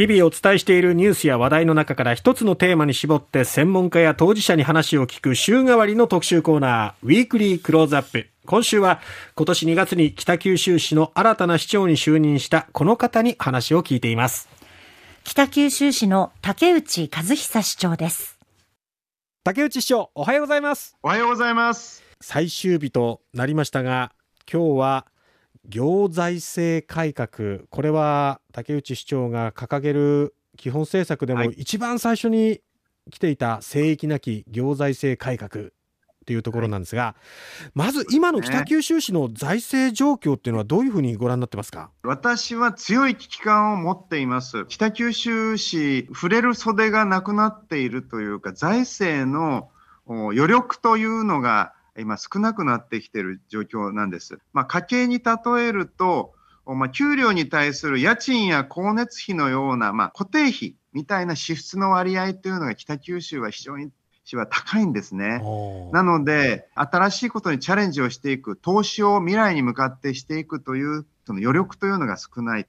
日々お伝えしているニュースや話題の中から一つのテーマに絞って専門家や当事者に話を聞く週替わりの特集コーナー、ウィークリークローズアップ。今週は今年2月に北九州市の新たな市長に就任したこの方に話を聞いています。北九州市の竹内和久市長です。竹内市長、おはようございます。おはようございます。最終日となりましたが、今日は行財政改革。これは竹内市長が掲げる基本政策でも一番最初に来ていた聖域なき行財政改革っていうところなんですが、はい、まず今の北九州市の財政状況っていうのはどういうふうにご覧になってますか？私は強い危機感を持っています。北九州市触れる袖がなくなっているというか財政の余力というのが今少なくなってきている状況なんです。まあ、家計に例えると、まあ、給料に対する家賃や光熱費のような、まあ、固定費みたいな支出の割合というのが北九州は非常には高いんですね。なので、新しいことにチャレンジをしていく、投資を未来に向かってしていくという、その余力というのが少ない。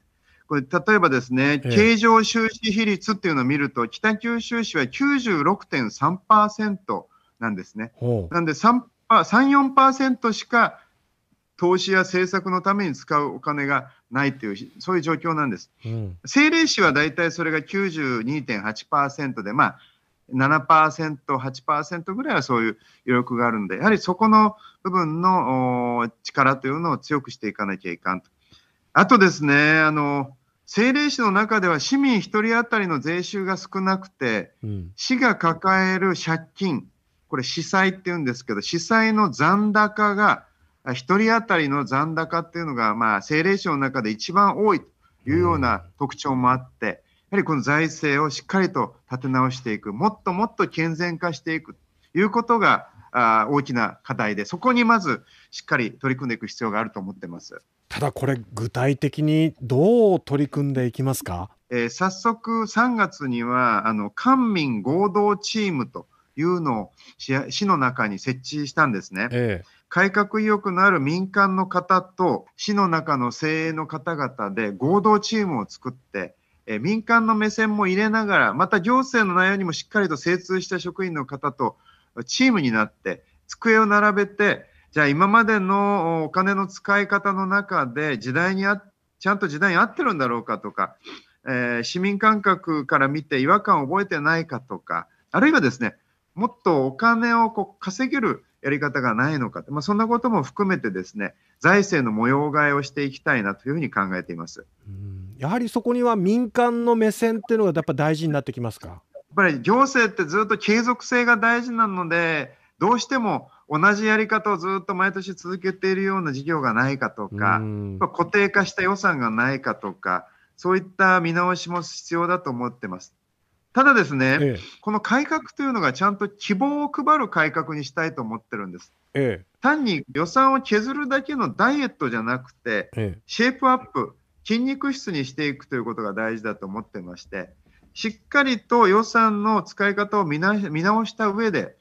これ、例えばですね、経常収支比率っていうのを見ると、北九州市は96.3%なんですね。なんで3、3、4%しか投資や政策のために使うお金がないという、そういう状況なんです。うん、政令市は大体それが92.8%で、まあ、7%、8%ぐらいはそういう余力があるんで、やはりそこの部分の力というのを強くしていかなきゃいかんと。あとですね、あの、政令市の中では市民1人当たりの税収が少なくて、うん、市が抱える借金、これ、司債っていうんですけど、司債の残高が、1人当たりの残高っていうのが、まあ、政令市の中で一番多いというような特徴もあって、やはりこの財政をしっかりと立て直していく、もっともっと健全化していくということがあ大きな課題で、そこにまずしっかり取り組んでいく必要があると思ってます。ただこれ、具体的にどう取り組んでいきますか、えー、早速3月には、あの官民合同チームというのを市の中に設置したんですね。ええ、改革意欲のある民間の方と市の中の精鋭の方々で合同チームを作って、え民間の目線も入れながら、また行政の内容にもしっかりと精通した職員の方とチームになって、机を並べて、じゃあ今までのお金の使い方の中で時代にあちゃんと時代に合ってるんだろうかとか、えー、市民感覚から見て違和感を覚えてないかとか、あるいはですね、もっとお金をこう稼げるやり方がないのか、まあ、そんなことも含めてですね財政の模様替えをしていきたいなというふうに考えています。やはりそこには民間の目線っていうのがやっぱ大事になってきますか？やっぱり行政ってずっと継続性が大事なのでどうしても同じやり方をずっと毎年続けているような事業がないかとか固定化した予算がないかとかそういった見直しも必要だと思ってます。ただですね、ええ、この改革というのがちゃんと希望を配る改革にしたいと思ってるんです。え、単に予算を削るだけのダイエットじゃなくて、シェイプアップ、筋肉質にしていくということが大事だと思ってまして、しっかりと予算の使い方を見直した上で、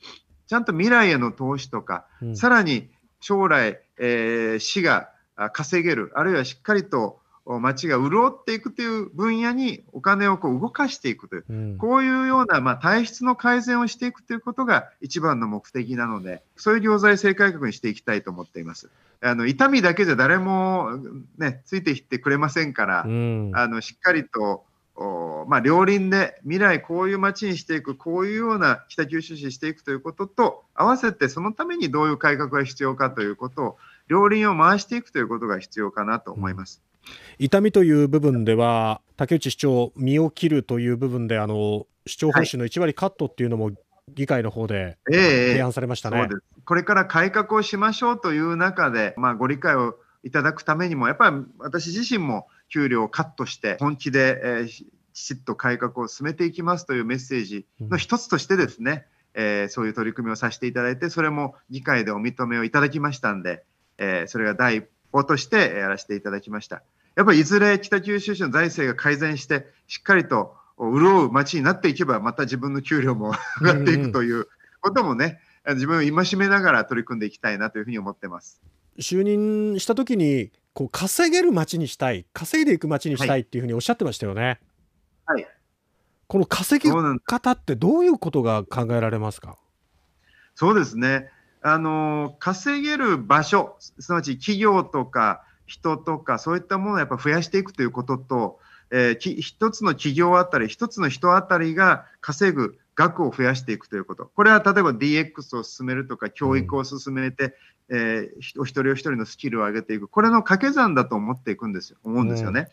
ちゃんと未来への投資とか、うん、さらに将来、えー、市が稼げる、あるいはしっかりと町が潤っていくという分野にお金をこう動かしていくという、うん、こういうような、まあ、体質の改善をしていくということが一番の目的なので、そういう行財政改革にしていきたいと思っています。あの痛みだけじゃ誰も、ね、ついてきてくれませんから、うん、あのしっかりとまあ、両輪で未来こういう街にしていくこういうような北九州市にしていくということと合わせてそのためにどういう改革が必要かということを両輪を回していくということが必要かなと思います。痛みという部分では竹内市長身を切るという部分であの市長報酬の1割カットっていうのも議会の方で提案されましたね、えー、これから改革をしましょうという中で、まあ、ご理解をいただくためにもやっぱり私自身も給料をカットして本気で、えー、きちっと改革を進めていきますというメッセージの一つとしてですね、うん、えー、そういう取り組みをさせていただいてそれも議会でお認めをいただきましたんで、えー、それが第一歩としてやらせていただきました。やっぱりいずれ北九州市の財政が改善して、しっかりと潤う町になっていけば、また自分の給料も 上がっていくということもね、自分を戒めながら取り組んでいきたいなというふうに思ってます。就任した時にこう稼げる町にしたい、稼いでいく町にしたいっていうふうにおっしゃってましたよね。はいはい、この稼ぎ方ってどういうことが考えられますか？そうですね。あの、稼げる場所、すなわち企業とか人とかそういったものをやっぱ増やしていくということと、えー、一つの企業あたり、一つの人あたりが稼ぐ額を増やしていくということ。これは例えば DX を進めるとか、教育を進めて、うん、えー、お一人お一人のスキルを上げていく。これの掛け算だと思っていくんですよ、思うんですよね。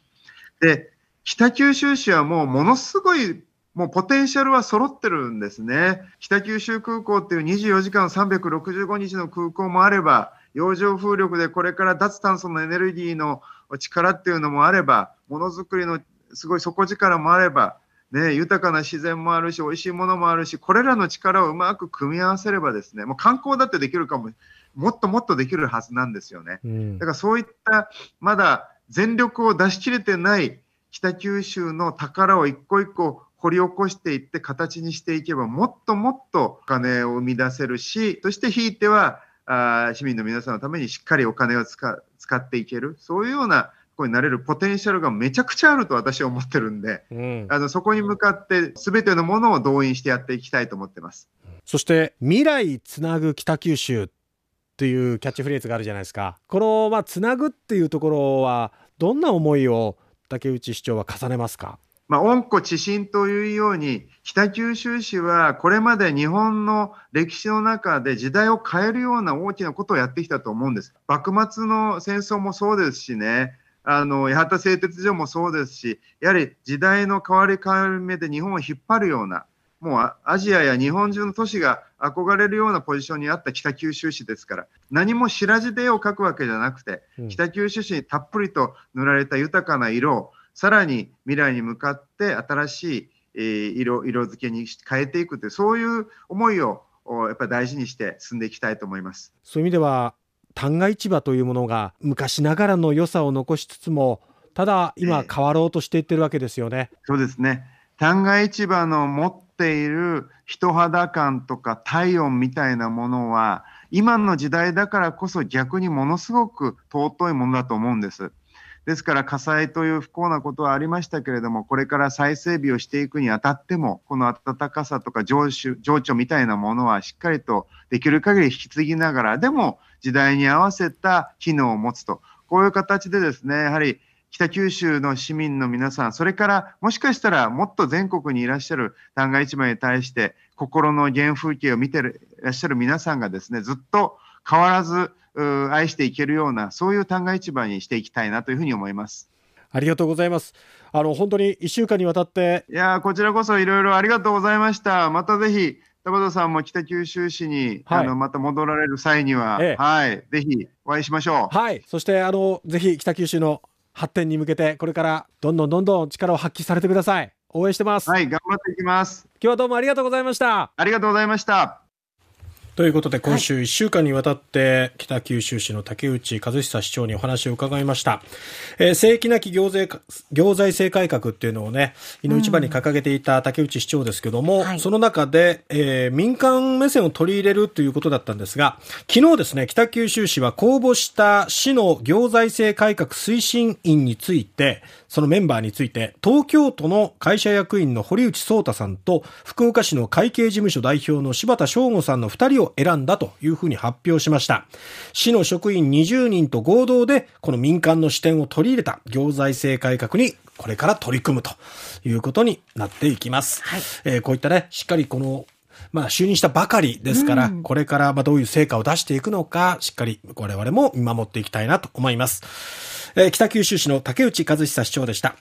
うん、で、北九州市はもうものすごいもうポテンシャルは揃ってるんですね。北九州空港っていう24時間365日の空港もあれば、洋上風力でこれから脱炭素のエネルギーの力っていうのもあれば、ものづくりのすごい底力もあれば、ね、豊かな自然もあるし、美味しいものもあるし、これらの力をうまく組み合わせればですね、もう観光だってできるかも、もっともっとできるはずなんですよね。うん、だからそういったまだ全力を出し切れてない北九州の宝を一個一個掘り起こしていって形にしていけばもっともっとお金を生み出せるしそしてひいてはあ市民の皆さんのためにしっかりお金を使使っていけるそういうようなこになれるポテンシャルがめちゃくちゃあると私は思ってるんで、うん、あのそこに向かって全てのものを動員してやっていきたいと思ってます。そして未来つなぐ北九州っていうキャッチフレーズがあるじゃないですか。このまあつなぐっていうところはどんな思いを竹内市長は重ねますか？まあ、温故知新というように、北九州市はこれまで日本の歴史の中で時代を変えるような大きなことをやってきたと思うんです。幕末の戦争もそうですしね、あの八幡製鉄所もそうですし、やはり時代の変わり変わり目で日本を引っ張るような、もうアジアや日本中の都市が憧れるようなポジションにあった北九州市ですから、何も白地で絵を描くわけじゃなくて、北九州市にたっぷりと塗られた豊かな色をさらに未来に向かって新しい、えー、色色付けに変えていくというそういう思いをやっぱり大事にして進んでいきたいと思います。そういう意味では旦過市場というものが昔ながらの良さを残しつつもただ今変わろうとしていってるわけですよね、えー、そうですね。旦過市場の持っている人肌感とか体温みたいなものは今の時代だからこそ逆にものすごく尊いものだと思うんです。ですから火災という不幸なことはありましたけれども、これから再整備をしていくにあたっても、この暖かさとか情緒情緒みたいなものはしっかりとできる限り引き継ぎながら、でも時代に合わせた機能を持つと、こういう形でですね、やはり北九州の市民の皆さん、それからもしかしたらもっと全国にいらっしゃる旦過市場に対して、心の原風景を見てるらっしゃる皆さんがですね、ずっと変わらず愛していけるようなそういう旦過市場にしていきたいなというふうに思います。ありがとうございます。あの本当に一週間にわたっていやこちらこそいろいろありがとうございました。またぜひ田畑さんも北九州市に、はい、あのまた戻られる際には、ええ、はいぜひお会いしましょう。はい。そしてあのぜひ北九州の発展に向けてこれからどんどんどんどん力を発揮されてください。応援してます。はい頑張っていきます。今日はどうもありがとうございました。ありがとうございました。ということで、今週1週間にわたって、北九州市の竹内和久市長にお話を伺いました。えー、正規なき行税、行財政改革っていうのをね、井の一番に掲げていた竹内市長ですけども、うんはい、その中で、えー、民間目線を取り入れるということだったんですが、昨日ですね、北九州市は公募した市の行財政改革推進員について、そのメンバーについて、東京都の会社役員の堀内聡太さんと、福岡市の会計事務所代表の柴田翔吾さんの2人を選んだというふうに発表しました。市の職員20人と合同で、この民間の視点を取り入れた行財政改革にこれから取り組むということになっていきます。はい、えー、こういったね、しっかりこのまあ、就任したばかりですから、うん、これからまあどういう成果を出していくのか、しっかり我々も見守っていきたいなと思います。えー、北九州市の竹内和久市長でした。